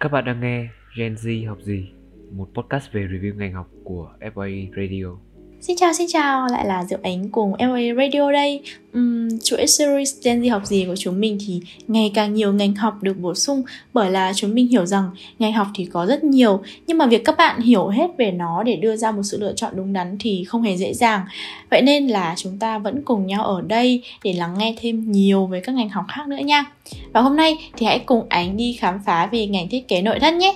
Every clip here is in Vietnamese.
Các bạn đang nghe Gen Z học gì, một podcast về review ngành học của FA Radio. Xin chào xin chào, lại là Diệu Ánh cùng LA Radio đây. Uhm, Chuỗi series Gen Z học gì của chúng mình thì ngày càng nhiều ngành học được bổ sung Bởi là chúng mình hiểu rằng ngành học thì có rất nhiều. Nhưng mà việc các bạn hiểu hết về nó để đưa ra một sự lựa chọn đúng đắn thì không hề dễ dàng. Vậy nên là chúng ta vẫn cùng nhau ở đây để lắng nghe thêm nhiều về các ngành học khác nữa nha. Và hôm nay thì hãy cùng Ánh đi khám phá về ngành thiết kế nội thất nhé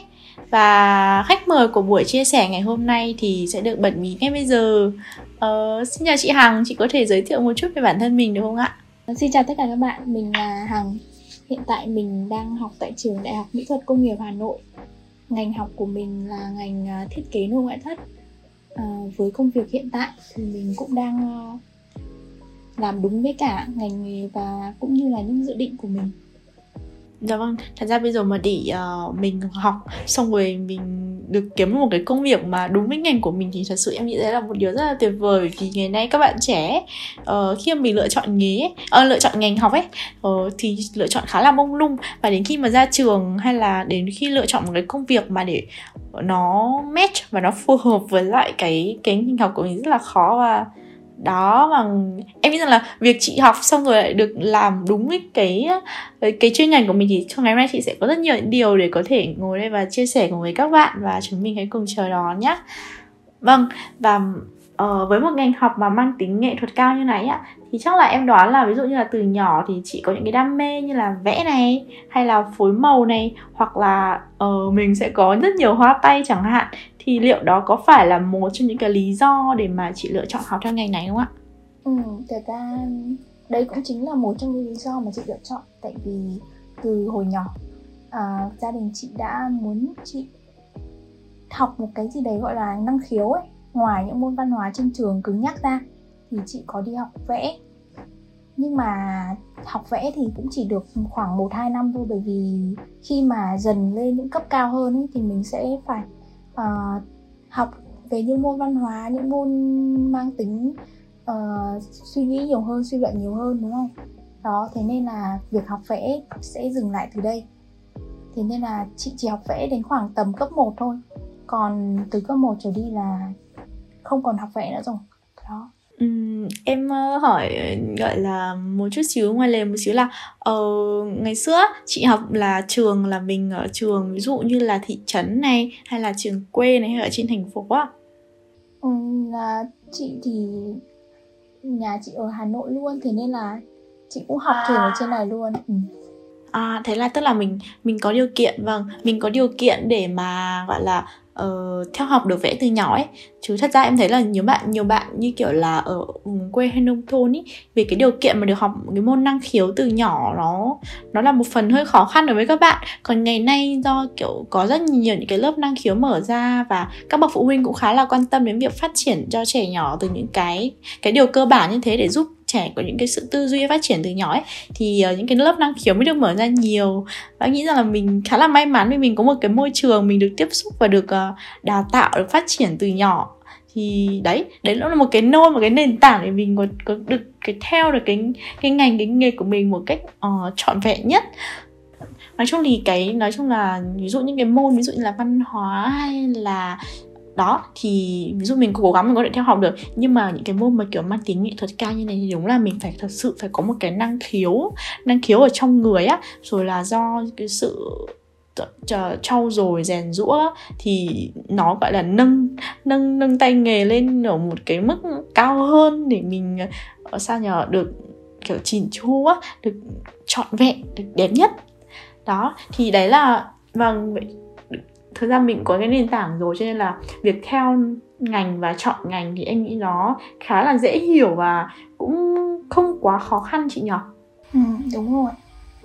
và khách mời của buổi chia sẻ ngày hôm nay thì sẽ được bật mí ngay bây giờ. Ờ, xin chào chị Hằng chị có thể giới thiệu một chút về bản thân mình được không ạ? Xin chào tất cả các bạn mình là Hằng. Hiện tại mình đang học tại trường Đại học Mỹ thuật Công nghiệp Hà Nội. Ngành học của mình là ngành à, thiết kế nội ngoại thất. À, với công việc hiện tại thì mình cũng đang ờ, làm đúng với cả ngành nghề và cũng như là những dự định của mình. Dạ vâng, thật ra bây giờ mà để uh, mình học xong rồi mình được kiếm một cái công việc mà đúng với ngành của mình thì thật sự em nghĩ đấy là một điều rất là tuyệt vời. Vì ngày nay các bạn trẻ uh, khi mà mình lựa chọn nghề uh, lựa chọn ngành học ấy uh, thì lựa chọn khá là mông lung. Và đến khi mà ra trường hay là đến khi lựa chọn một cái công việc mà để nó match và nó phù hợp với lại cái cái ngành học của mình rất là khó. Và đó mà em nghĩ rằng là việc chị học xong rồi lại được làm đúng cái cái cái chuyên ngành của mình thì trong ngày hôm nay chị sẽ có rất nhiều những điều để có thể ngồi đây và chia sẻ cùng với các bạn và chúng mình hãy cùng chờ đón nhé vâng và uh, với một ngành học mà mang tính nghệ thuật cao như này á thì chắc là em đoán là ví dụ như là từ nhỏ thì chị có những cái đam mê như là vẽ này hay là phối màu này hoặc là uh, mình sẽ có rất nhiều hoa tay chẳng hạn thì liệu đó có phải là một trong những cái lý do để mà chị lựa chọn học theo ngành này không ạ? Ừ, thật ra đấy cũng chính là một trong những lý do mà chị lựa chọn tại vì từ hồi nhỏ à, gia đình chị đã muốn chị học một cái gì đấy gọi là năng khiếu ấy ngoài những môn văn hóa trên trường cứng nhắc ra thì chị có đi học vẽ nhưng mà học vẽ thì cũng chỉ được khoảng 1-2 năm thôi bởi vì khi mà dần lên những cấp cao hơn ấy, thì mình sẽ phải uh, học về những môn văn hóa những môn mang tính uh, suy nghĩ nhiều hơn suy luận nhiều hơn đúng không? Đó thế nên là việc học vẽ sẽ dừng lại từ đây. Thế nên là chị chỉ học vẽ đến khoảng tầm cấp 1 thôi. Còn từ cấp 1 trở đi là không còn học vẽ nữa rồi. Um, em uh, hỏi gọi là một chút xíu ngoài lề một xíu là uh, ngày xưa chị học là trường là mình ở trường ví dụ như là thị trấn này hay là trường quê này hay ở trên thành phố á? Ừ, là chị thì nhà chị ở Hà Nội luôn thế nên là chị cũng học trường ở trên này luôn. Ừ. À thế là tức là mình mình có điều kiện vâng, mình có điều kiện để mà gọi là uh, theo học được vẽ từ nhỏ ấy. Chứ thật ra em thấy là nhiều bạn nhiều bạn như kiểu là ở quê hay nông thôn ấy vì cái điều kiện mà được học cái môn năng khiếu từ nhỏ nó nó là một phần hơi khó khăn đối với các bạn. Còn ngày nay do kiểu có rất nhiều những cái lớp năng khiếu mở ra và các bậc phụ huynh cũng khá là quan tâm đến việc phát triển cho trẻ nhỏ từ những cái cái điều cơ bản như thế để giúp trẻ có những cái sự tư duy phát triển từ nhỏ ấy thì uh, những cái lớp năng khiếu mới được mở ra nhiều. Và nghĩ rằng là mình khá là may mắn vì mình có một cái môi trường mình được tiếp xúc và được uh, đào tạo được phát triển từ nhỏ. Thì đấy đấy nó là một cái nôi một cái nền tảng để mình có, có được cái theo được cái cái ngành cái nghề của mình một cách uh, trọn vẹn nhất. Nói chung thì cái nói chung là ví dụ những cái môn ví dụ như là văn hóa hay là đó, thì ví dụ mình cố gắng mình có thể theo học được, nhưng mà những cái môn mà kiểu mang tính nghệ thuật cao như này thì đúng là mình phải thật sự phải có một cái năng khiếu năng khiếu ở trong người á. Rồi là do cái sự trau dồi, rèn rũa thì nó, gọi là, nâng nâng nâng tay nghề lên ở một cái mức cao hơn để mình ờ, sao nhờ, được kiểu chỉn chu á, được trọn vẹn, được đẹp nhất. Đó, thì đấy là vâng thực ra mình có cái nền tảng rồi cho nên là việc theo ngành và chọn ngành thì em nghĩ nó khá là dễ hiểu và cũng không quá khó khăn chị nhỏ. Ừ, đúng rồi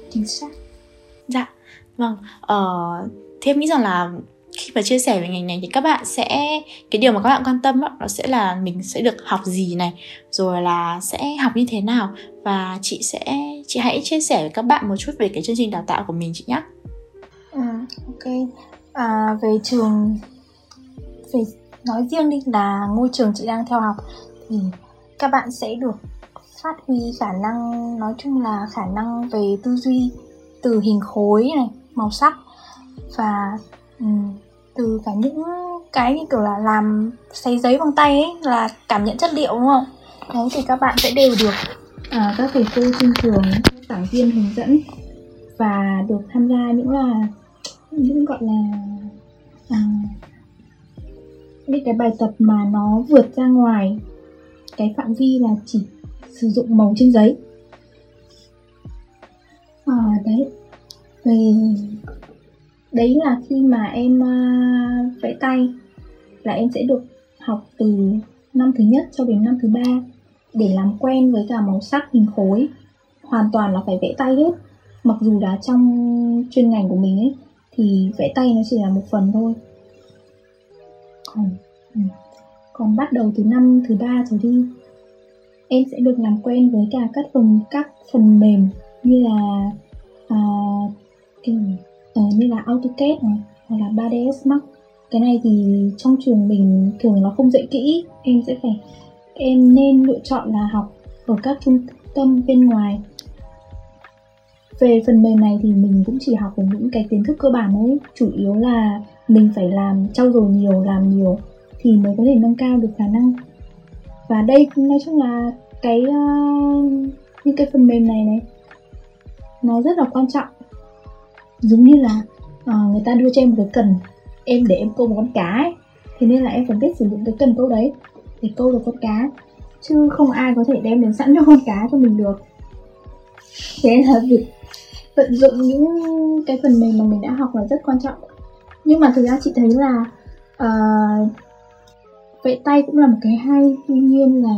chính xác. Dạ vâng uh, thì em nghĩ rằng là khi mà chia sẻ về ngành này thì các bạn sẽ cái điều mà các bạn quan tâm đó, nó sẽ là mình sẽ được học gì này rồi là sẽ học như thế nào. Và chị sẽ chị hãy chia sẻ với các bạn một chút về cái chương trình đào tạo của mình chị nhé. Ừ, ok à, về trường về nói riêng đi là ngôi trường chị đang theo học thì các bạn sẽ được phát huy khả năng nói chung là khả năng về tư duy từ hình khối này màu sắc và um, từ cả những cái như kiểu là làm sấy giấy bằng tay ấy là cảm nhận chất liệu đúng không? Đấy thì các bạn sẽ đều được à, các thầy cô trên trường giảng viên hướng dẫn và được tham gia những là những gọi là à, những cái bài tập mà nó vượt ra ngoài cái phạm vi là chỉ sử dụng màu trên giấy. À, đấy. Thì đấy là khi mà em à, uh, vẽ tay là em sẽ được học từ năm thứ nhất cho đến năm thứ ba để làm quen với cả màu sắc hình khối. Hoàn toàn là phải vẽ tay hết mặc dù là trong chuyên ngành của mình ấy thì vẽ tay nó chỉ là một phần thôi. Còn ừ. còn bắt đầu từ năm thứ ba trở đi. Em sẽ được làm quen với cả các phần các phần mềm như là à, cái, à, như là AutoCAD này hoặc là 3ds Max. Cái này thì trong trường mình thường nó không dạy kỹ. Em sẽ phải em nên lựa chọn là học ở các trung tâm bên ngoài về phần mềm này thì mình cũng chỉ học được những cái kiến thức cơ bản ấy chủ yếu là mình phải làm trau dồi nhiều làm nhiều thì mới có thể nâng cao được khả năng. Và đây nói chung là cái uh, những cái phần mềm này này nó rất là quan trọng. Giống như là uh, người ta đưa cho em một cái cần em để em câu một con cá ấy thế nên là em phải biết sử dụng cái cần câu đấy để câu được con cá chứ không ai có thể đem đến sẵn cho con cá cho mình được. Thế là việc tận dụng những cái phần mềm mà mình đã học là rất quan trọng. Nhưng mà thực ra chị thấy là ờ, uh, vẽ tay cũng là một cái hay. Tuy nhiên là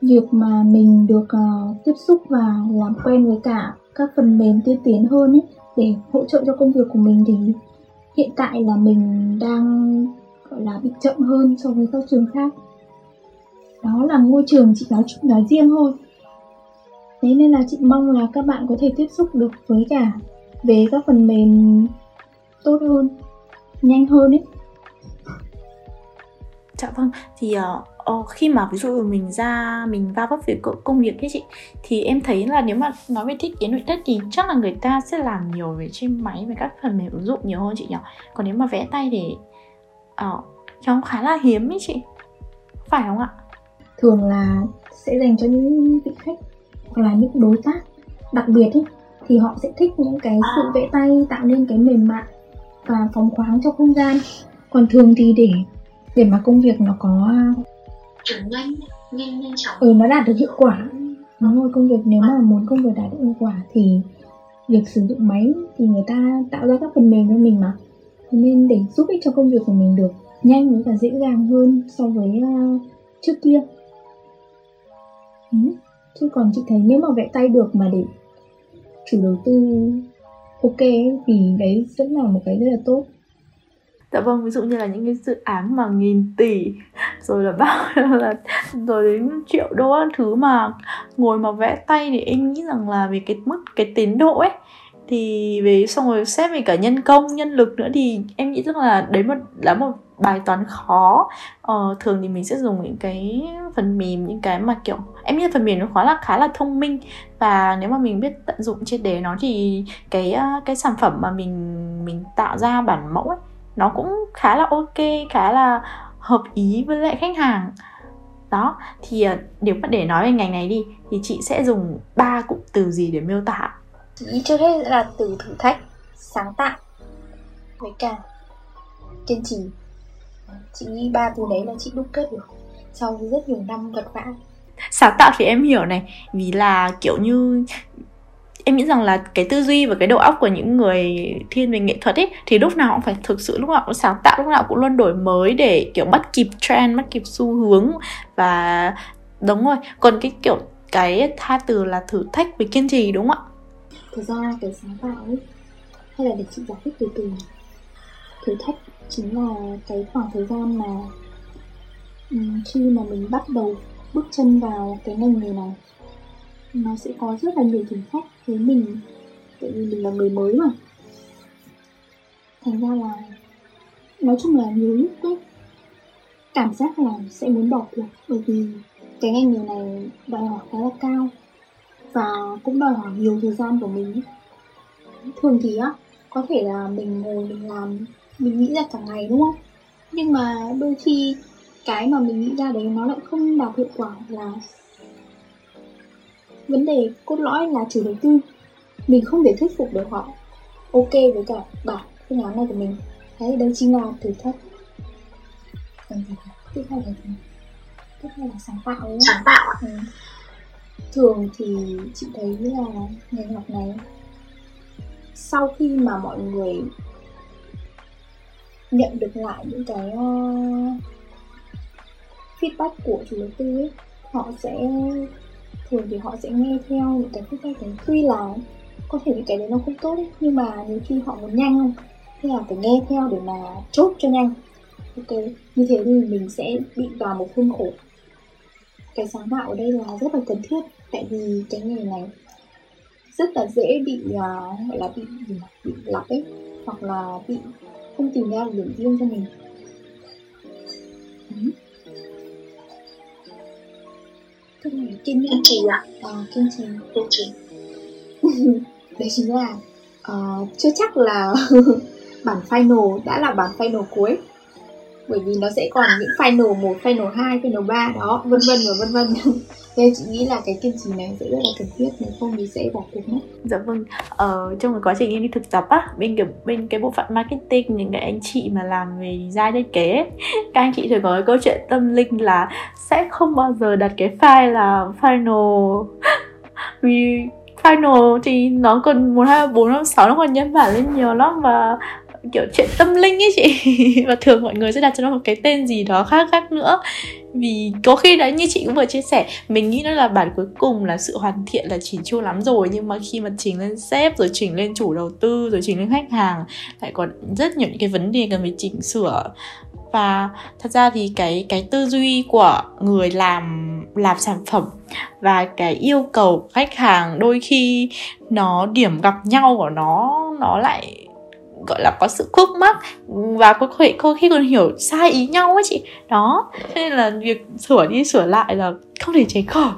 việc mà mình được uh, tiếp xúc và làm quen với cả các phần mềm tiên tiến hơn ấy để hỗ trợ cho công việc của mình thì hiện tại là mình đang gọi là bị chậm hơn so với các trường khác. Đó là ngôi trường chị nói nói riêng thôi thế nên là chị mong là các bạn có thể tiếp xúc được với cả về các phần mềm tốt hơn nhanh hơn ấy. Dạ vâng thì uh, khi mà ví dụ mình ra mình va vấp về công việc ấy chị thì em thấy là nếu mà nói về thiết kế nội thất thì chắc là người ta sẽ làm nhiều về trên máy về các phần mềm ứng dụng nhiều hơn chị nhỉ? Còn nếu mà vẽ tay thì uh, nó khá là hiếm ấy chị. Phải không ạ? Thường là sẽ dành cho những vị khách hoặc là những đối tác đặc biệt ấy, thì họ sẽ thích những cái sự vẽ tay tạo nên cái mềm mại và phóng khoáng trong không gian. Còn thường thì để để mà công việc nó có chuẩn nhanh nhanh nhanh chóng. Ừ nó đạt được hiệu quả. Đúng rồi công việc nếu mà muốn công việc đạt được hiệu quả thì việc sử dụng máy thì người ta tạo ra các phần mềm cho mình mà. Thế nên để giúp ích cho công việc của mình được nhanh cả dễ dàng hơn so với uh, trước kia. Ừ chứ còn chị thấy nếu mà vẽ tay được mà để chủ đầu tư ok thì đấy vẫn là một cái rất là tốt. Dạ vâng ví dụ như là những cái dự án mà nghìn tỷ, rồi là bao là rồi đến triệu đô thứ mà ngồi mà vẽ tay thì em nghĩ rằng là về cái mức, cái tiến độ ấy thì về xong rồi xét về cả nhân công nhân lực nữa thì em nghĩ rằng là đấy một là một bài toán khó. Ờ, thường thì mình sẽ dùng những cái phần mềm những cái mà kiểu em nghĩ phần mềm nó khá là khá là thông minh. Và nếu mà mình biết tận dụng trên đề nó thì cái ờ, cái sản phẩm mà mình mình tạo ra bản mẫu ấy nó cũng khá là ok khá là hợp ý với lại khách hàng. Đó thì ờ, nếu mà để nói về ngành này đi thì chị sẽ dùng ba cụm từ gì để miêu tả? Chị trước hết là từ thử thách, sáng tạo. Với cả, kiên trì. Chị nghĩ ba từ đấy là chị đúc kết được sau rất nhiều năm vật vã. Sáng tạo thì em hiểu này, vì là kiểu như em nghĩ rằng là cái tư duy và cái đầu óc của những người thiên về nghệ thuật ấy, thì lúc nào cũng phải thực sự, lúc nào cũng sáng tạo, lúc nào cũng luôn đổi mới để kiểu bắt kịp trend, bắt kịp xu hướng. Và đúng rồi, còn cái kiểu, cái tha từ là thử thách với kiên trì đúng không ạ? Thực ra cái sáng tạo ấy hay là để chị giải thích từ từ? Thử thách chính là cái khoảng thời gian mà um, khi mà mình bắt đầu bước chân vào cái ngành nghề này nó sẽ có rất là nhiều thử thách với mình tại vì mình là người mới mà. Thành ra là nói chung là nhiều lúc ấy cảm giác là sẽ muốn bỏ cuộc bởi vì cái ngành nghề này đòi hỏi khá là cao và cũng đòi hỏi nhiều thời gian của mình. Thường thì á có thể là mình ngồi mình làm mình nghĩ ra cả ngày đúng không? Nhưng mà đôi khi cái mà mình nghĩ ra đấy nó lại không đạt hiệu quả là vấn đề cốt lõi là chủ đầu tư. Mình không thể thuyết phục được họ. Ok với cả bản phương án này của mình. Đấy đây chính là thử thách. Tiếp theo là tiếp theo là sáng tạo đúng không? sáng tạo ạ. Ừ thường thì chị thấy là ngành học này sau khi mà mọi người nhận được lại những cái uh, feedback của chủ đầu tư ấy họ sẽ thường thì họ sẽ nghe theo những cái feedback đấy. Tuy là có thể những cái đấy nó không tốt ấy, nhưng mà nhiều khi họ muốn nhanh không thế là phải nghe theo để mà chốt cho nhanh. Ok như thế thì mình sẽ bị vào một khuôn khổ. Cái sáng tạo ở đây là rất là cần thiết tại vì cái nghề này rất là dễ bị uh, gọi là bị bị lặp ấy hoặc là bị không tìm ra được điểm riêng cho mình. Ừ. Thế này kiên trì ạ. à, kiên trì. Kiên trì. Đấy chính là uh, chưa chắc là bản final đã là bản final cuối bởi vì nó sẽ còn những final 1, final 2, final 3 đó vân vân và vân vân. Nên chị nghĩ là cái kiên trì này sẽ rất là cần thiết nếu không thì sẽ bỏ cuộc mất. Dạ vâng, ờ, trong cái quá trình em đi thực tập á, bên cái bên cái bộ phận marketing những cái anh chị mà làm về design thiết kế ấy, các anh chị thường có cái câu chuyện tâm linh là sẽ không bao giờ đặt cái file là final. Vì final thì nó còn một hai ba bốn năm sáu nó còn nhân bản lên nhiều lắm và kiểu chuyện tâm linh ấy chị. Và thường mọi người sẽ đặt cho nó một cái tên gì đó khác khác nữa. Vì có khi đấy, như chị cũng vừa chia sẻ, mình nghĩ nó là bản cuối cùng là sự hoàn thiện là chỉn chu lắm rồi. Nhưng mà khi mà chỉnh lên sếp, rồi chỉnh lên chủ đầu tư, rồi chỉnh lên khách hàng, lại còn rất nhiều những cái vấn đề cần phải chỉnh sửa. Và thật ra thì cái cái tư duy của người làm làm sản phẩm và cái yêu cầu khách hàng đôi khi nó điểm gặp nhau của nó nó lại gọi là có sự khúc mắc và có thể có khi còn hiểu sai ý nhau ấy chị. Đó cho nên là việc sửa đi sửa lại là không thể tránh khỏi.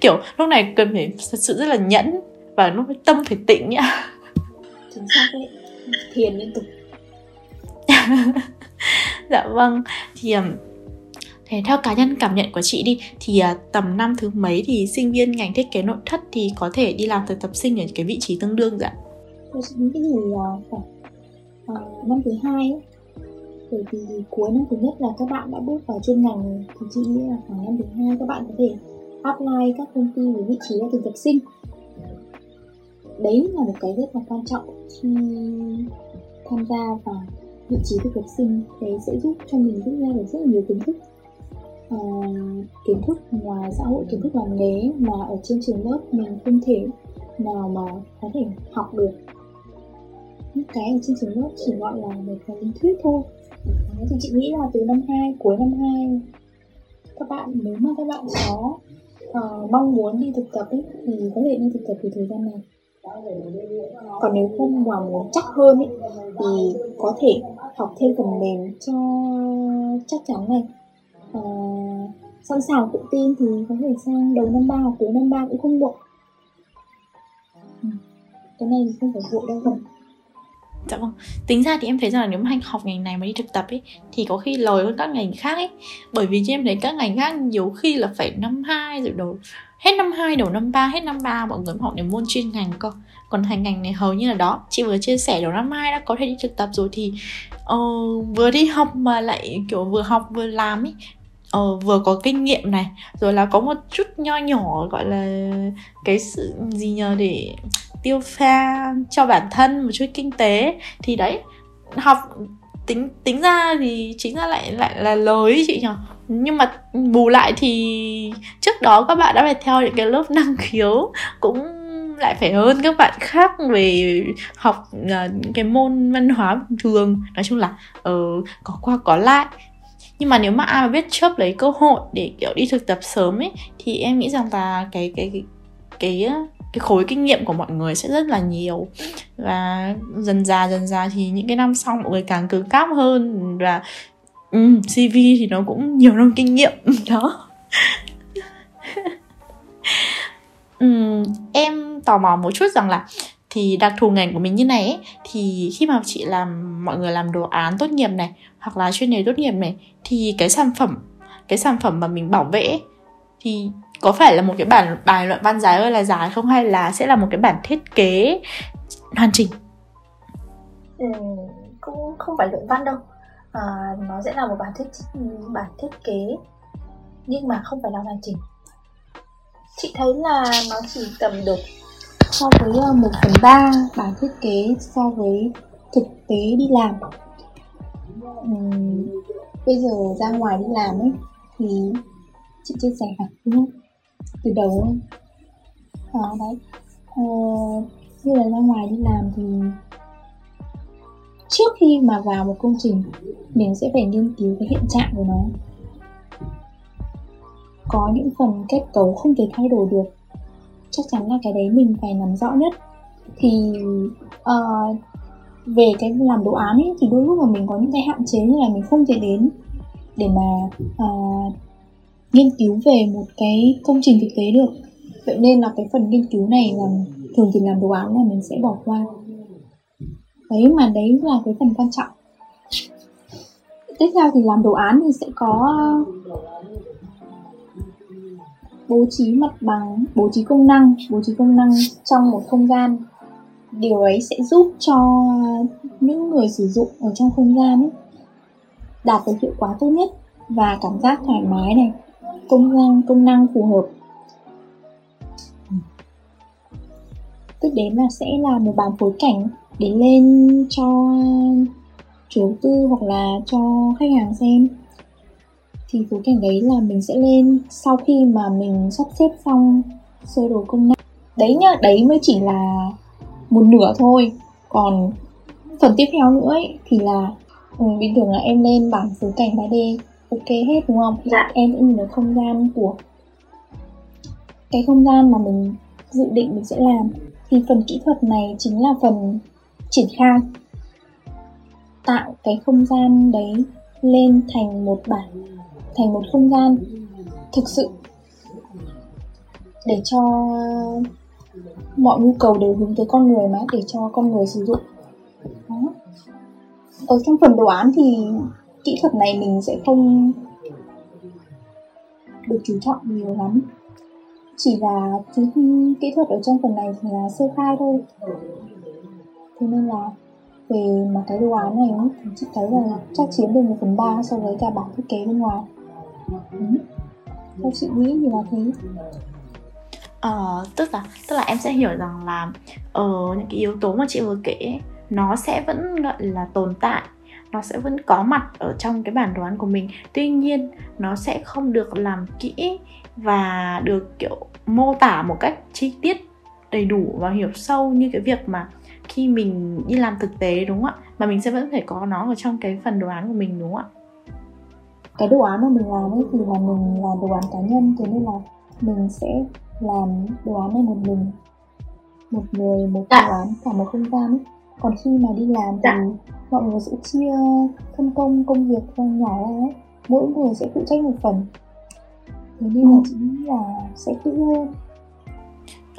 Kiểu lúc này cần phải thật sự rất là nhẫn và lúc tâm phải tĩnh nhá. Chính xác đấy. Thiền liên tục. Dạ vâng. Thì Thế theo cá nhân cảm nhận của chị đi thì uh, tầm năm thứ mấy thì sinh viên ngành thiết kế nội thất thì có thể đi làm thực tập sinh ở cái vị trí tương đương dạ? tôi nghĩ thì uh, phải uh, năm thứ hai ấy. Bởi vì cuối năm thứ nhất là các bạn đã bước vào chuyên ngành. Thì chị nghĩ là khoảng năm thứ hai các bạn có thể apply các công ty với vị trí là thực tập sinh. Đấy là một cái rất là quan trọng khi tham gia vào vị trí thực tập sinh. Đấy sẽ giúp cho mình rút ra được rất là nhiều kiến thức à, kiến thức ngoài xã hội kiến thức làm nghề mà ở trên trường lớp mình không thể nào mà có thể học được những cái ở trên trường lớp chỉ gọi là một cái lý thuyết thôi. Đấy, thì chị nghĩ là từ năm 2 cuối năm 2 các bạn nếu mà các bạn có uh, mong muốn đi thực tập ấy, thì có thể đi thực tập từ thời gian này. Còn nếu không mà muốn chắc hơn ấy, thì có thể học thêm phần mềm cho chắc chắn này. À, sẵn sàng tự tin thì có thể sang đầu năm ba hoặc cuối năm ba cũng không muộn. Ừ. cái này thì không phải vội đâu. cần Dạ vâng, tính ra thì em thấy rằng là nếu mà anh học ngành này mà đi thực tập ấy Thì có khi lời hơn các ngành khác ấy. Bởi vì em thấy các ngành khác nhiều khi là phải năm hai rồi đầu Hết năm 2 đầu năm 3, hết năm 3 mọi người học đến môn chuyên ngành cơ. Còn hành ngành này hầu như là đó. Chị vừa chia sẻ đầu năm 2 đã có thể đi thực tập rồi thì uh, Vừa đi học mà lại kiểu vừa học vừa làm ấy ờ, vừa có kinh nghiệm này rồi là có một chút nho nhỏ gọi là cái sự gì nhờ để tiêu pha cho bản thân một chút kinh tế. Thì đấy học tính tính ra thì chính ra lại lại là lời chị nhỉ? Nhưng mà bù lại thì trước đó các bạn đã phải theo những cái lớp năng khiếu cũng lại phải hơn các bạn khác về học uh, những cái môn văn hóa bình thường nói chung là uh, có qua có lại. Nhưng mà nếu mà ai mà biết chớp lấy cơ hội để kiểu đi thực tập sớm ấy thì em nghĩ rằng là cái cái cái cái cái khối kinh nghiệm của mọi người sẽ rất là nhiều. Và dần già dần già thì những cái năm sau mọi người càng cứng cáp hơn và ừ, um, CV thì nó cũng nhiều năm kinh nghiệm đó. Um, em tò mò một chút rằng là thì đặc thù ngành của mình như này ấy, thì khi mà chị làm mọi người làm đồ án tốt nghiệp này hoặc là chuyên đề tốt nghiệp này thì cái sản phẩm cái sản phẩm mà mình bảo vệ ấy, thì có phải là một cái bản bài luận văn dài ơi là dài không hay là sẽ là một cái bản thiết kế hoàn chỉnh? Ừ, cũng không phải luận văn đâu. À, nó sẽ là một bản thiết bản thiết kế nhưng mà không phải là hoàn chỉnh. Chị thấy là nó chỉ tầm được so với ờ, một phần ba bản thiết kế so với thực tế đi làm. Ừ, bây giờ ra ngoài đi làm ấy thì chị chia sẻ đúng không từ đầu ấy à, đấy. À, như là ra ngoài đi làm thì trước khi mà vào một công trình mình sẽ phải nghiên cứu cái hiện trạng của nó. Có những phần kết cấu không thể thay đổi được. Chắc chắn là cái đấy mình phải nắm rõ nhất. Thì uh, về cái làm đồ án ấy thì đôi lúc mà mình có những cái hạn chế như là mình không thể đến để mà uh, nghiên cứu về một cái công trình thực tế được. Vậy nên là cái phần nghiên cứu này là thường thì làm đồ án là mình sẽ bỏ qua. Đấy, mà đấy là cái phần quan trọng. Tiếp theo thì làm đồ án thì sẽ có bố trí mặt bằng, bố trí công năng, bố trí công năng trong một không gian. Điều ấy sẽ giúp cho những người sử dụng ở trong không gian ấy đạt được hiệu quả tốt nhất và cảm giác thoải mái này công năng công năng phù hợp. Tiếp đến là sẽ là một bàn phối cảnh để lên cho chủ tư hoặc là cho khách hàng xem. Thì phối cảnh đấy là mình sẽ lên sau khi mà mình sắp xếp xong sơ đồ công năng. Đấy nhá đấy mới chỉ là một nửa thôi. Còn phần tiếp theo nữa ấy, thì là ừ, bình thường là em lên bản phối cảnh 3D ok hết đúng không? Dạ. em sẽ nhìn được không gian của cái không gian mà mình dự định mình sẽ làm. Thì phần kỹ thuật này chính là phần triển khai. Tạo cái không gian đấy lên thành một bản thành một không gian thực sự. Để cho mọi nhu cầu đều hướng tới con người mà để cho con người sử dụng. Đó. ở trong phần đồ án thì kỹ thuật này mình sẽ không được chú trọng nhiều lắm. Chỉ là kỹ thuật ở trong phần này thì là sơ khai thôi. Thế nên là về mà cái đồ án này thì chị thấy là chắc chiếm được một phần ba so với cả bản thiết kế bên ngoài. Ừ. theo chị nghĩ thì là thế. Ờ, tức là tức là em sẽ hiểu rằng là ở uh, những cái yếu tố mà chị vừa kể nó sẽ vẫn gọi là tồn tại nó sẽ vẫn có mặt ở trong cái bản đoán của mình. Tuy nhiên nó sẽ không được làm kỹ và được kiểu mô tả một cách chi tiết đầy đủ và hiểu sâu như cái việc mà khi mình đi làm thực tế đúng không ạ? Mà mình sẽ vẫn phải có nó ở trong cái phần đồ án của mình đúng không ạ? Cái đồ án mà mình làm ấy thì là mình làm đồ án cá nhân thế nên là mình sẽ làm đồ án này một mình. Một người một đồ án cả một không gian ấy còn khi mà đi làm thì dạ. mọi người sẽ chia phân công công việc nhỏ ra ấy mỗi người sẽ phụ trách một phần thế nên là chị nghĩ là sẽ kỹ hơn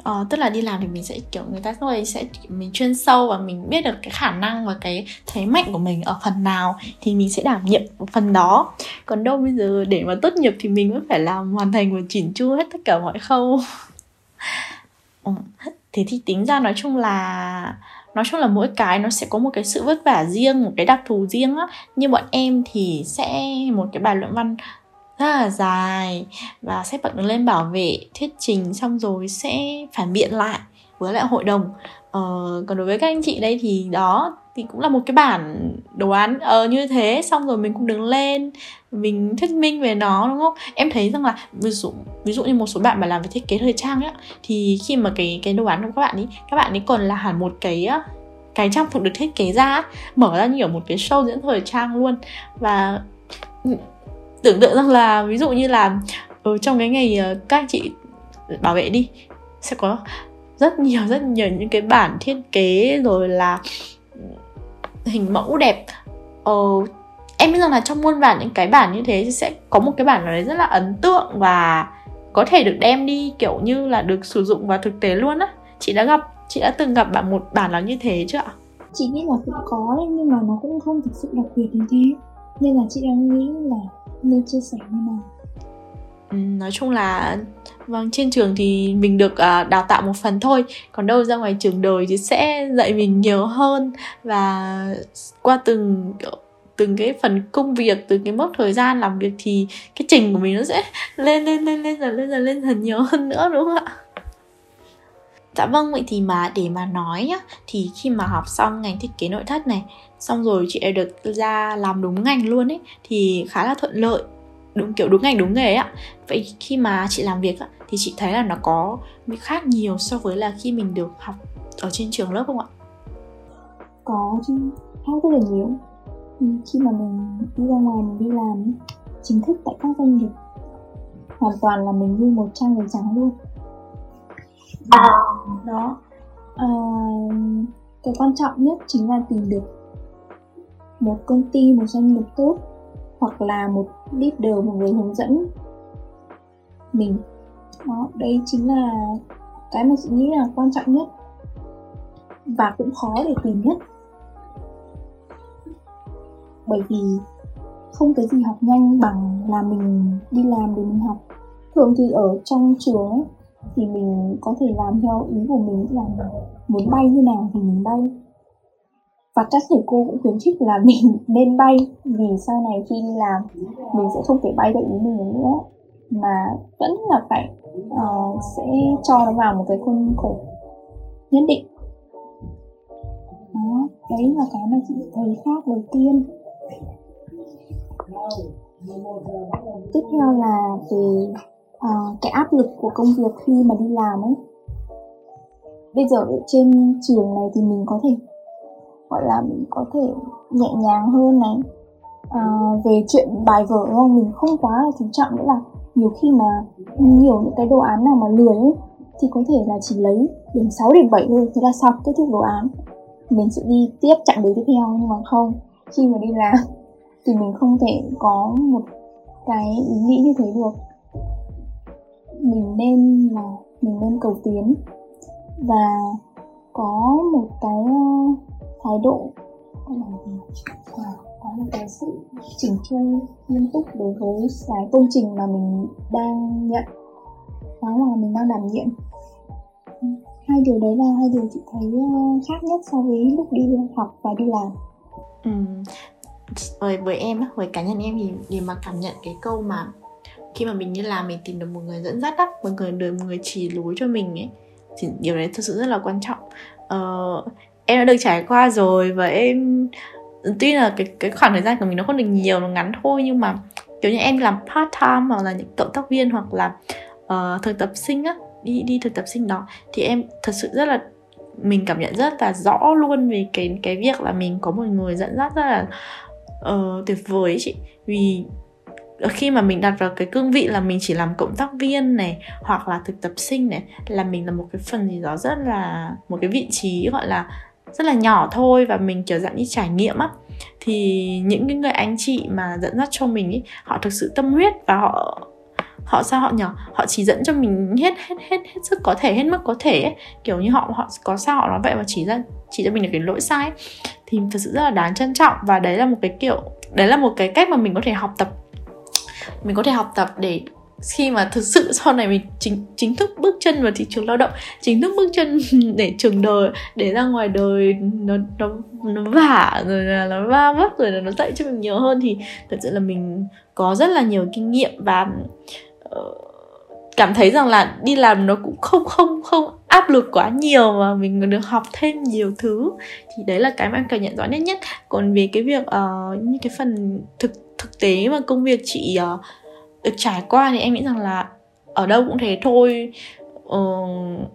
Ờ, tức là đi làm thì mình sẽ kiểu người ta rồi sẽ mình chuyên sâu và mình biết được cái khả năng và cái thế mạnh của mình ở phần nào thì mình sẽ đảm nhiệm phần đó còn đâu bây giờ để mà tốt nghiệp thì mình vẫn phải làm hoàn thành và chỉnh chu hết tất cả mọi khâu ừ. thế thì tính ra nói chung là nói chung là mỗi cái nó sẽ có một cái sự vất vả riêng một cái đặc thù riêng á. Như bọn em thì sẽ một cái bài luận văn rất là dài và sẽ bật lên bảo vệ thuyết trình xong rồi sẽ phản biện lại với lại hội đồng. Ờ, còn đối với các anh chị đây thì đó thì cũng là một cái bản đồ án ờ, như thế. Xong rồi mình cũng đứng lên mình thuyết minh về nó đúng không? Em thấy rằng là ví dụ ví dụ như một số bạn mà làm về thiết kế thời trang ấy thì khi mà cái cái đồ án của các bạn ấy các bạn ấy còn là hẳn một cái cái trang phục được thiết kế ra mở ra như ở một cái show diễn thời trang luôn. Và ừ, tưởng tượng rằng là ví dụ như là ở trong cái ngày ờ, các anh chị bảo vệ đi sẽ có rất nhiều rất nhiều những cái bản thiết kế rồi là hình mẫu đẹp. Ờ, em biết rằng là trong muôn bản những cái bản như thế thì sẽ có một cái bản nào đấy rất là ấn tượng và có thể được đem đi kiểu như là được sử dụng vào thực tế luôn á. Chị đã gặp chị đã từng gặp bạn một bản nào như thế chưa ạ? Chị nghĩ là cũng có đấy nhưng mà nó cũng không thực sự đặc biệt đến thế. Nên là chị đang nghĩ là nên chia sẻ như nào. Ừ, nói chung là vâng trên trường thì mình được uh, đào tạo một phần thôi. Còn đâu ra ngoài trường đời thì sẽ dạy mình nhiều hơn. Và qua từng từng cái phần công việc từ cái mốc thời gian làm việc thì cái trình của mình nó sẽ lên lên lên lên dần lên dần lên dần nhiều hơn nữa đúng không ạ? Dạ vâng, vậy thì mà để mà nói nhá Thì khi mà học xong ngành thiết kế nội thất này Xong rồi chị đã được ra làm đúng ngành luôn ấy Thì khá là thuận lợi đúng kiểu đúng ngành đúng nghề ạ vậy khi mà chị làm việc á, thì chị thấy là nó có khác nhiều so với là khi mình được học ở trên trường lớp không ạ? Có chứ khác rất là nhiều. Khi mà mình đi ra ngoài mình đi làm chính thức tại các doanh nghiệp hoàn toàn là mình như một trang giấy trắng luôn. À. đó. À, cái quan trọng nhất chính là tìm được một công ty một doanh nghiệp tốt hoặc là một leader một người hướng dẫn mình. Đó đây chính là cái mà chị nghĩ là quan trọng nhất và cũng khó để tìm nhất. Bởi vì không cái gì học nhanh bằng là mình đi làm để mình học. Thường thì ở trong trường ấy, thì mình có thể làm theo ý của mình là muốn bay như nào thì mình bay và các thầy cô cũng khuyến khích là mình nên bay vì sau này khi đi làm mình sẽ không thể bay theo ý mình nữa. Mà vẫn là phải uh, sẽ cho nó vào một cái khuôn khổ nhất định. Đó đấy là cái mà chị thấy khác đầu tiên. Tiếp theo là về uh, cái áp lực của công việc khi mà đi làm ấy. Bây giờ ở trên trường này thì mình có thể gọi là mình có thể nhẹ nhàng hơn này. À, về chuyện bài vở không? Mình không quá là chú trọng nữa là nhiều khi mà nhiều những cái đồ án nào mà lười ấy thì có thể là chỉ lấy điểm 6 điểm 7 thôi thế là xong kết thúc đồ án. Mình sẽ đi tiếp chặng đường tiếp theo nhưng mà không. Khi mà đi làm thì mình không thể có một cái ý nghĩ như thế được. Mình nên là mình nên cầu tiến và có một cái thái độ. À, có một cái sự chỉnh chu nghiêm túc đối với cái công trình mà mình đang nhận. Đó là mình đang đảm nhiệm. Ừ, hai điều đấy là hai điều chị thấy ờ, khác nhất so với lúc đi học và đi làm. Ừ. với với em với cá nhân em thì để mà cảm nhận cái câu mà khi mà mình đi làm mình tìm được một người dẫn dắt á một người được một người chỉ lối cho mình ấy thì điều đấy thực sự rất là quan trọng. Uh, em đã được trải qua rồi và em tuy là cái cái khoảng thời gian của mình nó không được nhiều nó ngắn thôi nhưng mà kiểu như em làm part time hoặc là những cộng tác viên hoặc là uh, thực tập sinh á đi đi thực tập sinh đó thì em thật sự rất là mình cảm nhận rất là rõ luôn về cái cái việc là mình có một người dẫn dắt rất là uh, tuyệt vời ấy chị. Vì khi mà mình đặt vào cái cương vị là mình chỉ làm cộng tác viên này hoặc là thực tập sinh này là mình là một cái phần gì đó rất là một cái vị trí gọi là rất là nhỏ thôi và mình, kiểu, dạng như trải nghiệm á thì những cái người anh chị mà dẫn dắt cho mình ý, họ thực sự tâm huyết và họ họ sao họ nhỏ họ chỉ dẫn cho mình hết hết hết hết sức có thể, hết mức có thể ấy. kiểu như họ họ có sao họ nói vậy mà chỉ ra, chỉ cho mình được cái lỗi sai ấy. thì thật sự rất là đáng trân trọng và đấy là một cái kiểu, đấy là một cái cách mà mình có thể học tập mình có thể học tập để khi mà thực sự sau này mình chính chính thức bước chân vào thị trường lao động chính thức bước chân để trường đời để ra ngoài đời nó nó nó vả rồi là nó va vấp rồi là nó dạy cho mình nhiều hơn thì thật sự là mình có rất là nhiều kinh nghiệm và uh, cảm thấy rằng là đi làm nó cũng không không không áp lực quá nhiều mà mình được học thêm nhiều thứ. Thì đấy là cái mà em cảm nhận rõ nhất nhất. Còn về cái việc ờ, uh, như cái phần thực thực tế mà công việc chị uh, được trải qua thì em nghĩ rằng là ở đâu cũng thế thôi. Uh,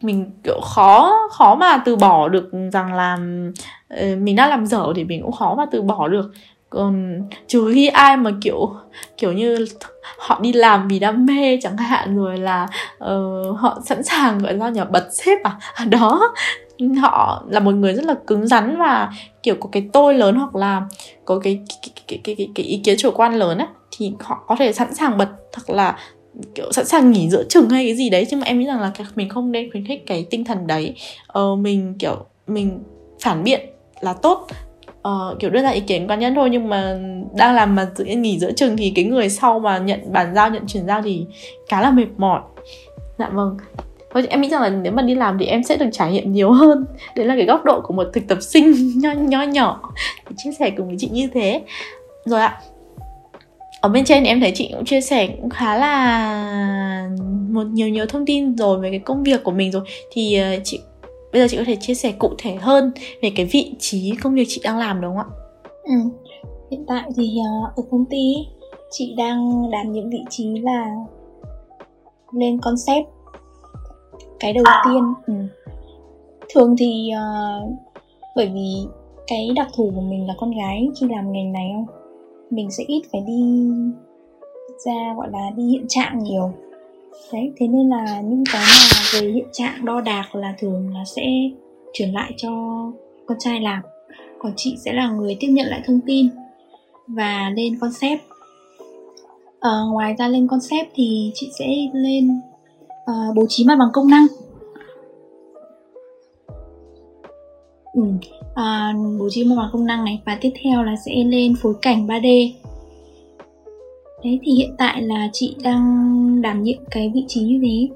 mình kiểu khó khó mà từ bỏ được rằng là uh, mình đã làm dở thì mình cũng khó mà từ bỏ được. Còn trừ khi ai mà kiểu kiểu như họ đi làm vì đam mê chẳng hạn rồi là uh, họ sẵn sàng gọi là nhờ bật xếp à? à? Đó. Họ là một người rất là cứng rắn và kiểu có cái tôi lớn hoặc là có cái cái cái cái, cái, cái ý kiến chủ quan lớn ấy thì họ có thể sẵn sàng bật thật là kiểu sẵn sàng nghỉ giữa chừng hay cái gì đấy. Nhưng mà em nghĩ rằng là mình không nên khuyến khích cái tinh thần đấy. Ờ, mình kiểu mình phản biện là tốt. Uh, kiểu đưa ra ý kiến cá nhân thôi. Nhưng mà đang làm mà tự nhiên nghỉ giữa chừng thì cái người sau mà nhận bàn giao nhận chuyển giao thì khá là mệt mỏi. Dạ vâng. Thôi em nghĩ rằng là nếu mà đi làm thì em sẽ được trải nghiệm nhiều hơn. Đấy là cái góc độ của một thực tập sinh nho, nho nhỏ. Chia sẻ cùng với chị như thế. Rồi ạ ở bên trên em thấy chị cũng chia sẻ cũng khá là một nhiều nhiều thông tin rồi về cái công việc của mình rồi thì ờ, chị bây giờ chị có thể chia sẻ cụ thể hơn về cái vị trí công việc chị đang làm đúng không ạ? Ừ. Hiện tại thì uh, ở công ty chị đang đảm nhiệm vị trí là lên concept cái đầu tiên ừ. thường thì uh, bởi vì cái đặc thù của mình là con gái khi làm ngành này không mình sẽ ít phải đi ra gọi là đi hiện trạng nhiều. Đấy thế nên là những cái mà về hiện trạng đo đạc là thường là sẽ chuyển lại cho con trai làm. Còn chị sẽ là người tiếp nhận lại thông tin và lên concept. À, ngoài ra lên concept thì chị sẽ lên à, bố trí mặt bằng công năng. Ừ à, bố trí mặt bằng công năng này. Và tiếp theo là sẽ lên phối cảnh 3D đấy thì hiện tại là chị đang đảm nhiệm cái vị trí như thế.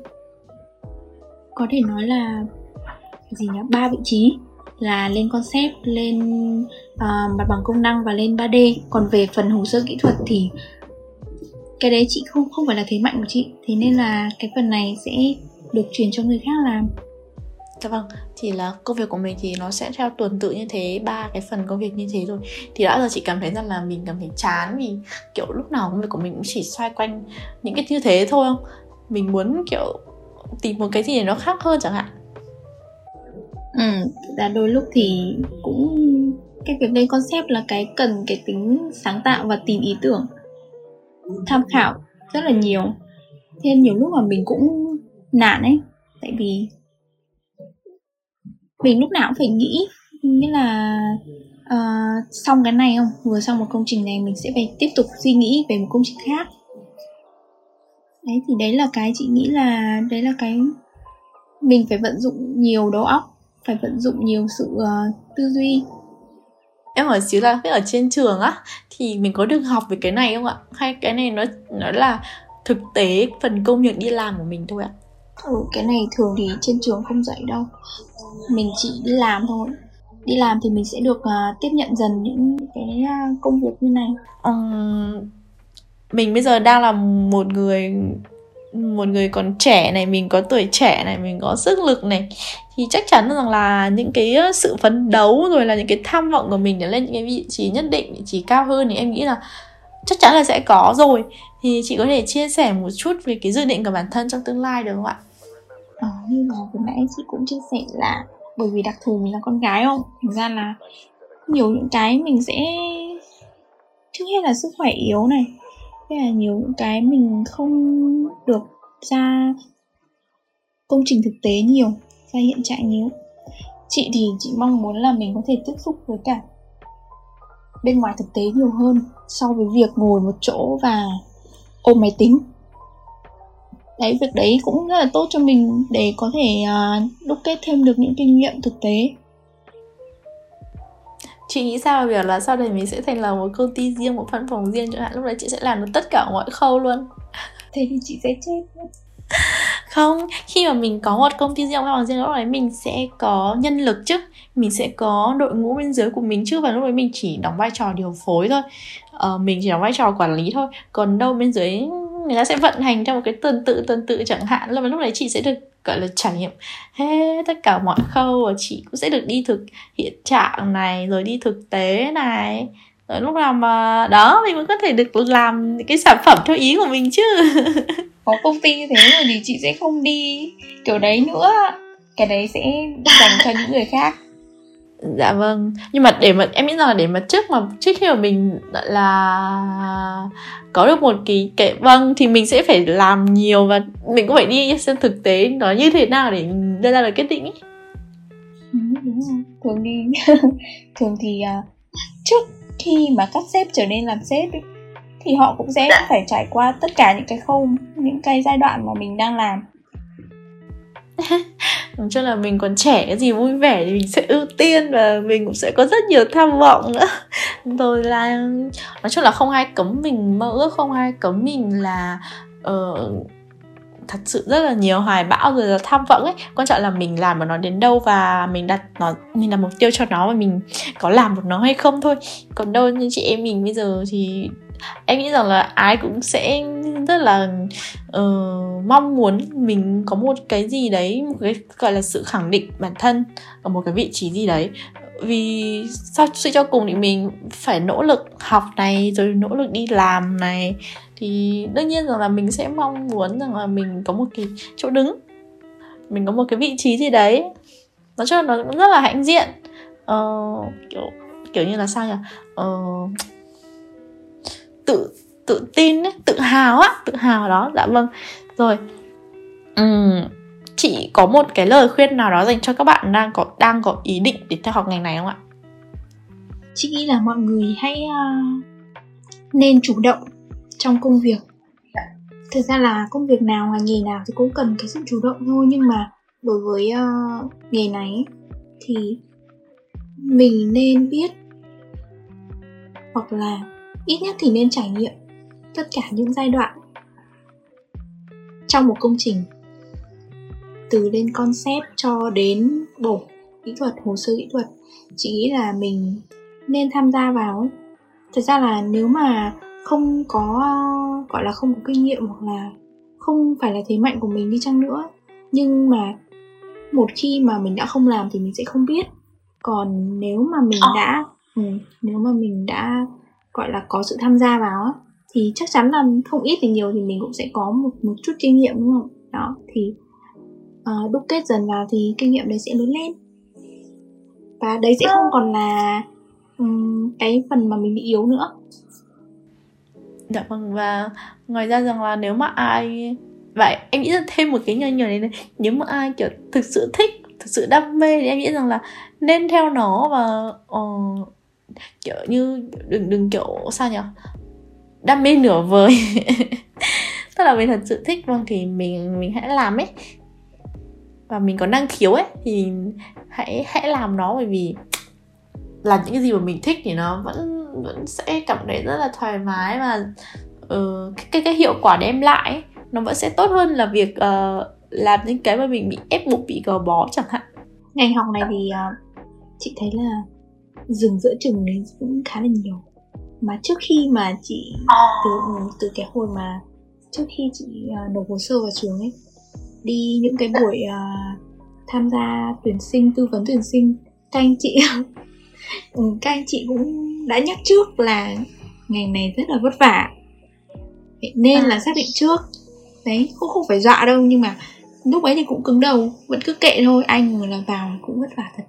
Có thể nói là gì nhá ba vị trí là lên concept lên uh, mặt bằng công năng và lên 3D còn về phần hồ sơ kỹ thuật thì cái đấy chị không không phải là thế mạnh của chị. Thế nên là cái phần này sẽ được chuyển cho người khác làm. Dạ vâng, thì là công việc của mình thì nó sẽ theo tuần tự như thế ba cái phần công việc như thế rồi thì đã giờ chị cảm thấy rằng là mình cảm thấy chán vì kiểu lúc nào công việc của mình cũng chỉ xoay quanh những cái như thế thôi không? Mình muốn kiểu tìm một cái gì để nó khác hơn chẳng hạn. Ừ là đôi lúc thì cũng cái việc lên concept là cái cần cái tính sáng tạo và tìm ý tưởng tham khảo rất là nhiều. Thế nên nhiều lúc mà mình cũng nản ấy tại vì mình lúc nào cũng phải nghĩ nghĩa là uh, xong cái này không? Vừa xong một công trình này mình sẽ phải tiếp tục suy nghĩ về một công trình khác. Đấy thì đấy là cái chị nghĩ là đấy là cái mình phải vận dụng nhiều đầu óc phải vận dụng nhiều sự uh, tư duy. Em hỏi xíu là ở trên trường á thì mình có được học về cái này không ạ? Hay cái này nó nó là thực tế phần công việc đi làm của mình thôi ạ? Ừ, cái này thường thì trên trường không dạy đâu mình chỉ đi làm thôi. Đi làm thì mình sẽ được uh, tiếp nhận dần những cái uh, công việc như này. Um, mình bây giờ đang là một người một người còn trẻ này mình có tuổi trẻ này mình có sức lực này thì chắc chắn rằng là những cái sự phấn đấu rồi là những cái tham vọng của mình để lên những cái vị trí nhất định vị trí cao hơn thì em nghĩ là chắc chắn là sẽ có rồi. Thì chị có thể chia sẻ một chút về cái dự định của bản thân trong tương lai được không ạ? Ờ, như là vừa nãy chị cũng chia sẻ là bởi vì đặc thù mình là con gái không? Thành ra là nhiều những cái mình sẽ trước hết là sức khỏe yếu này thế là nhiều những cái mình không được ra công trình thực tế nhiều ra hiện trạng nhiều. Chị thì chị mong muốn là mình có thể tiếp xúc với cả bên ngoài thực tế nhiều hơn so với việc ngồi một chỗ và ôm máy tính đấy việc đấy cũng rất là tốt cho mình để có thể uh, đúc kết thêm được những kinh nghiệm thực tế. Chị nghĩ sao về việc là sau này mình sẽ thành là một công ty riêng một văn phòng riêng chẳng hạn lúc đấy chị sẽ làm được tất cả mọi khâu luôn? Thế thì chị sẽ chết không khi mà mình có một công ty riêng văn phòng riêng lúc đấy mình sẽ có nhân lực chứ. Mình sẽ có đội ngũ bên dưới của mình chứ và lúc đấy mình chỉ đóng vai trò điều phối thôi. Ờ, mình chỉ đóng vai trò quản lý thôi. Còn đâu bên dưới người ta sẽ vận hành theo một cái tuần tự tuần tự chẳng hạn. Là lúc đấy chị sẽ được, gọi là, trải nghiệm hết tất cả mọi khâu và chị cũng sẽ được đi thực hiện trạng này, rồi đi thực tế này. Rồi lúc nào mà đó, mình mới có thể được làm cái sản phẩm theo ý của mình chứ. Có công ty như thế rồi thì chị sẽ không đi kiểu đấy nữa. Cái đấy sẽ dành cho những người khác dạ vâng. Nhưng mà để mà em nghĩ rằng là để mà trước mà trước khi mà mình là có được một cái cái vâng thì mình sẽ phải làm nhiều và mình cũng phải đi xem thực tế nó như thế nào để đưa ra được quyết định ý. Ừ, đúng rồi. Thường đi thường thì uh, trước khi mà các sếp trở nên làm sếp ấy, thì họ cũng sẽ phải trải qua tất cả những cái khâu những cái giai đoạn mà mình đang làm nói chung là mình còn trẻ cái gì vui vẻ thì mình sẽ ưu tiên và mình cũng sẽ có rất nhiều tham vọng nữa. Rồi là nói chung là không ai cấm mình mơ ước không ai cấm mình là uh, thật sự rất là nhiều hoài bão rồi là tham vọng ấy. Quan trọng là mình làm mà nó đến đâu và mình đặt nó mình đặt mục tiêu cho nó và mình có làm được nó hay không thôi. Còn đâu như chị em mình bây giờ thì em nghĩ rằng là ai cũng sẽ rất là uh, mong muốn mình có một cái gì đấy một cái gọi là sự khẳng định bản thân ở một cái vị trí gì đấy. Vì sao suy cho cùng thì mình phải nỗ lực học này rồi nỗ lực đi làm này. Thì đương nhiên rằng là mình sẽ mong muốn rằng là mình có một cái chỗ đứng mình có một cái vị trí gì đấy. Nói chung là nó cũng rất là hãnh diện. Uh, kiểu kiểu như là sao nhỉ? Uh, tự tự tin ấy, tự hào á tự hào đó. Dạ vâng. Rồi uhm, chị có một cái lời khuyên nào đó dành cho các bạn đang có đang có ý định để theo học ngành này không ạ? Chị nghĩ là mọi người hãy uh, nên chủ động trong công việc. Thực ra là công việc nào ngành nghề nào thì cũng cần cái sự chủ động thôi nhưng mà đối với uh, nghề này thì mình nên biết hoặc là ít nhất thì nên trải nghiệm tất cả những giai đoạn trong một công trình từ lên concept cho đến bổ kỹ thuật hồ sơ kỹ thuật. Chị nghĩ là mình nên tham gia vào. Thật ra là nếu mà không có gọi là không có kinh nghiệm hoặc là không phải là thế mạnh của mình đi chăng nữa nhưng mà một khi mà mình đã không làm thì mình sẽ không biết. Còn nếu mà mình ờ. đã ừ, nếu mà mình đã gọi là có sự tham gia vào thì chắc chắn là không ít thì nhiều thì mình cũng sẽ có một một chút kinh nghiệm đúng không? Đó thì uh, đúc kết dần vào thì kinh nghiệm đấy sẽ lớn lên. Và đấy sẽ không còn là um, cái phần mà mình bị yếu nữa. Dạ vâng và ngoài ra rằng là nếu mà ai vậy em nghĩ là thêm một cái nhỏ nhỏ này nếu mà ai kiểu thực sự thích thực sự đam mê thì em nghĩ rằng là nên theo nó và uh, kiểu như đừng đừng kiểu sao nhỉ đam mê nửa vời. Tức là mình thật sự thích vâng thì mình mình hãy làm ấy. Và mình có năng khiếu ấy thì hãy hãy làm nó bởi vì làm những cái gì mà mình thích thì nó vẫn vẫn sẽ cảm thấy rất là thoải mái và uh, cái, cái hiệu quả đem lại ấy, nó vẫn sẽ tốt hơn là việc uh, làm những cái mà mình bị ép buộc bị gò bó chẳng hạn. Ngành học này thì uh, chị thấy là dừng giữa chừng đấy cũng khá là nhiều. Mà trước khi mà chị từ từ cái hồi mà trước khi chị uh, nộp hồ sơ vào trường ấy đi những cái buổi uh, tham gia tuyển sinh tư vấn tuyển sinh các anh chị ừ, các anh chị cũng đã nhắc trước là ngành này rất là vất vả. Nên à. là xác định trước. Đấy cũng không phải dọa đâu nhưng mà lúc ấy thì cũng cứng đầu vẫn cứ kệ thôi anh mà là vào cũng vất vả thật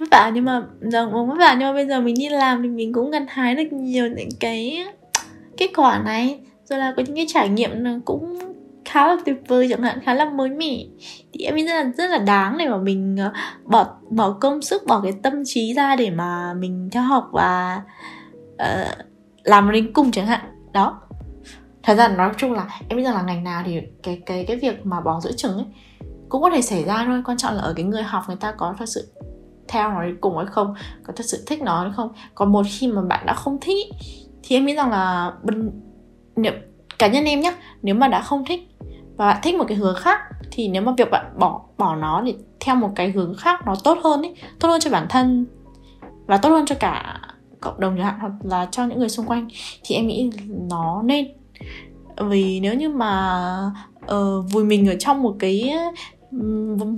vất vả nhưng mà giờ vất vả nhưng mà bây giờ mình đi làm thì mình cũng gặt hái được nhiều những cái kết quả này. Rồi là có những cái trải nghiệm cũng khá là tuyệt vời chẳng hạn khá là mới mẻ. Thì em nghĩ rất là rất là đáng để mà mình ờ, bỏ bỏ công sức bỏ cái tâm trí ra để mà mình theo học và uh, làm đến cùng chẳng hạn. Đó. Thật ra nói chung là em biết rằng là ngành nào thì cái cái cái việc mà bỏ giữa chừng ấy cũng có thể xảy ra thôi. Quan trọng là ở cái người học người ta có thật sự theo nó đi cùng hay không có thật sự thích nó hay không. Còn một khi mà bạn đã không thích thì em nghĩ rằng là nếu, cá nhân em nhé nếu mà đã không thích và bạn thích một cái hướng khác thì nếu mà việc bạn bỏ bỏ nó để theo một cái hướng khác nó tốt hơn ấy tốt hơn cho bản thân và tốt hơn cho cả cộng đồng chẳng hạn hoặc là cho những người xung quanh thì em nghĩ nó nên. Vì nếu như mà uh, vùi mình ở trong một cái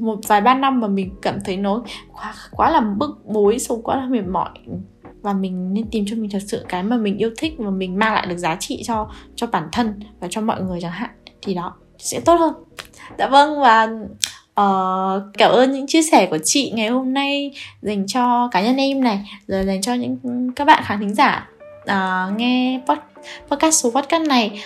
một vài ba năm mà mình cảm thấy nó quá quá là bức bối sâu quá là mệt mỏi. Và mình nên tìm cho mình thật sự cái mà mình yêu thích và mình mang lại được giá trị cho cho bản thân và cho mọi người chẳng hạn thì đó sẽ tốt hơn. Dạ vâng và uh, cảm ơn những chia sẻ của chị ngày hôm nay dành cho cá nhân em này rồi dành cho những các bạn khán thính giả uh, nghe podcast số podcast này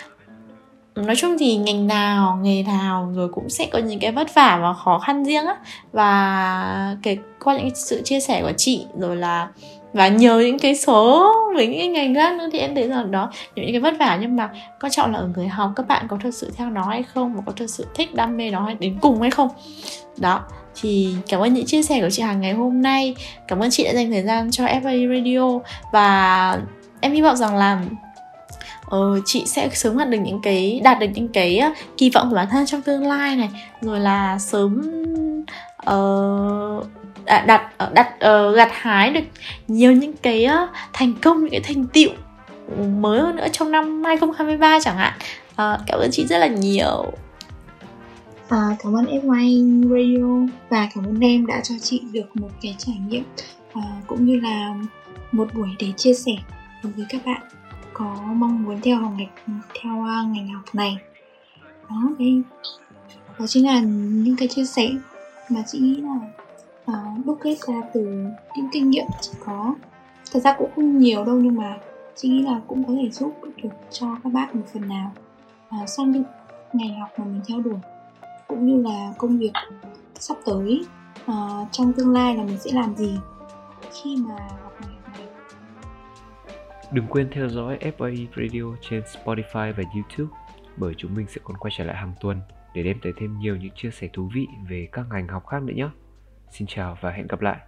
nói chung thì ngành nào, nghề nào rồi cũng sẽ có những cái vất vả và khó khăn riêng á. Và kể qua những sự chia sẻ của chị, rồi là, và nhờ những cái số với những cái ngành khác nữa thì em thấy rằng đó, những cái vất vả. Nhưng mà quan trọng là ở người học, các bạn có thực sự theo nó hay không? Và có thực sự thích, đam mê nó hay đến cùng hay không? Đó, thì cảm ơn những chia sẻ của chị hàng ngày hôm nay. Cảm ơn chị đã dành thời gian cho FA Radio. Và em hy vọng rằng là uh, chị sẽ sớm đạt được những cái đạt được những cái uh, kỳ vọng của bản thân trong tương lai này. Rồi là sớm uh, đặt ờ, đặt uh, gặt hái được nhiều những cái uh, thành công những cái thành tựu mới hơn nữa trong năm 2023 chẳng hạn. Uh, cảm ơn chị rất là nhiều. À, cảm ơn FY Radio và cảm ơn em đã cho chị được một cái trải nghiệm à, cũng như là một buổi để chia sẻ đối với các bạn có mong muốn theo học ngành theo uh, ngành học này. Đó đây đó chính là những cái chia sẻ mà chị nghĩ là uh, đúc kết ra từ những kinh nghiệm chị có. Thật ra cũng không nhiều đâu nhưng mà chị nghĩ là cũng có thể giúp được cho các bạn một phần nào uh, xác định ngành học mà mình theo đuổi cũng như là công việc sắp tới uh, trong tương lai là mình sẽ làm gì. Khi mà học ngành học này Đừng quên theo dõi FA Radio trên Spotify và YouTube, bởi chúng mình sẽ còn quay trở lại hàng tuần để đem tới thêm nhiều những chia sẻ thú vị về các ngành học khác nữa nhé. Xin chào và hẹn gặp lại.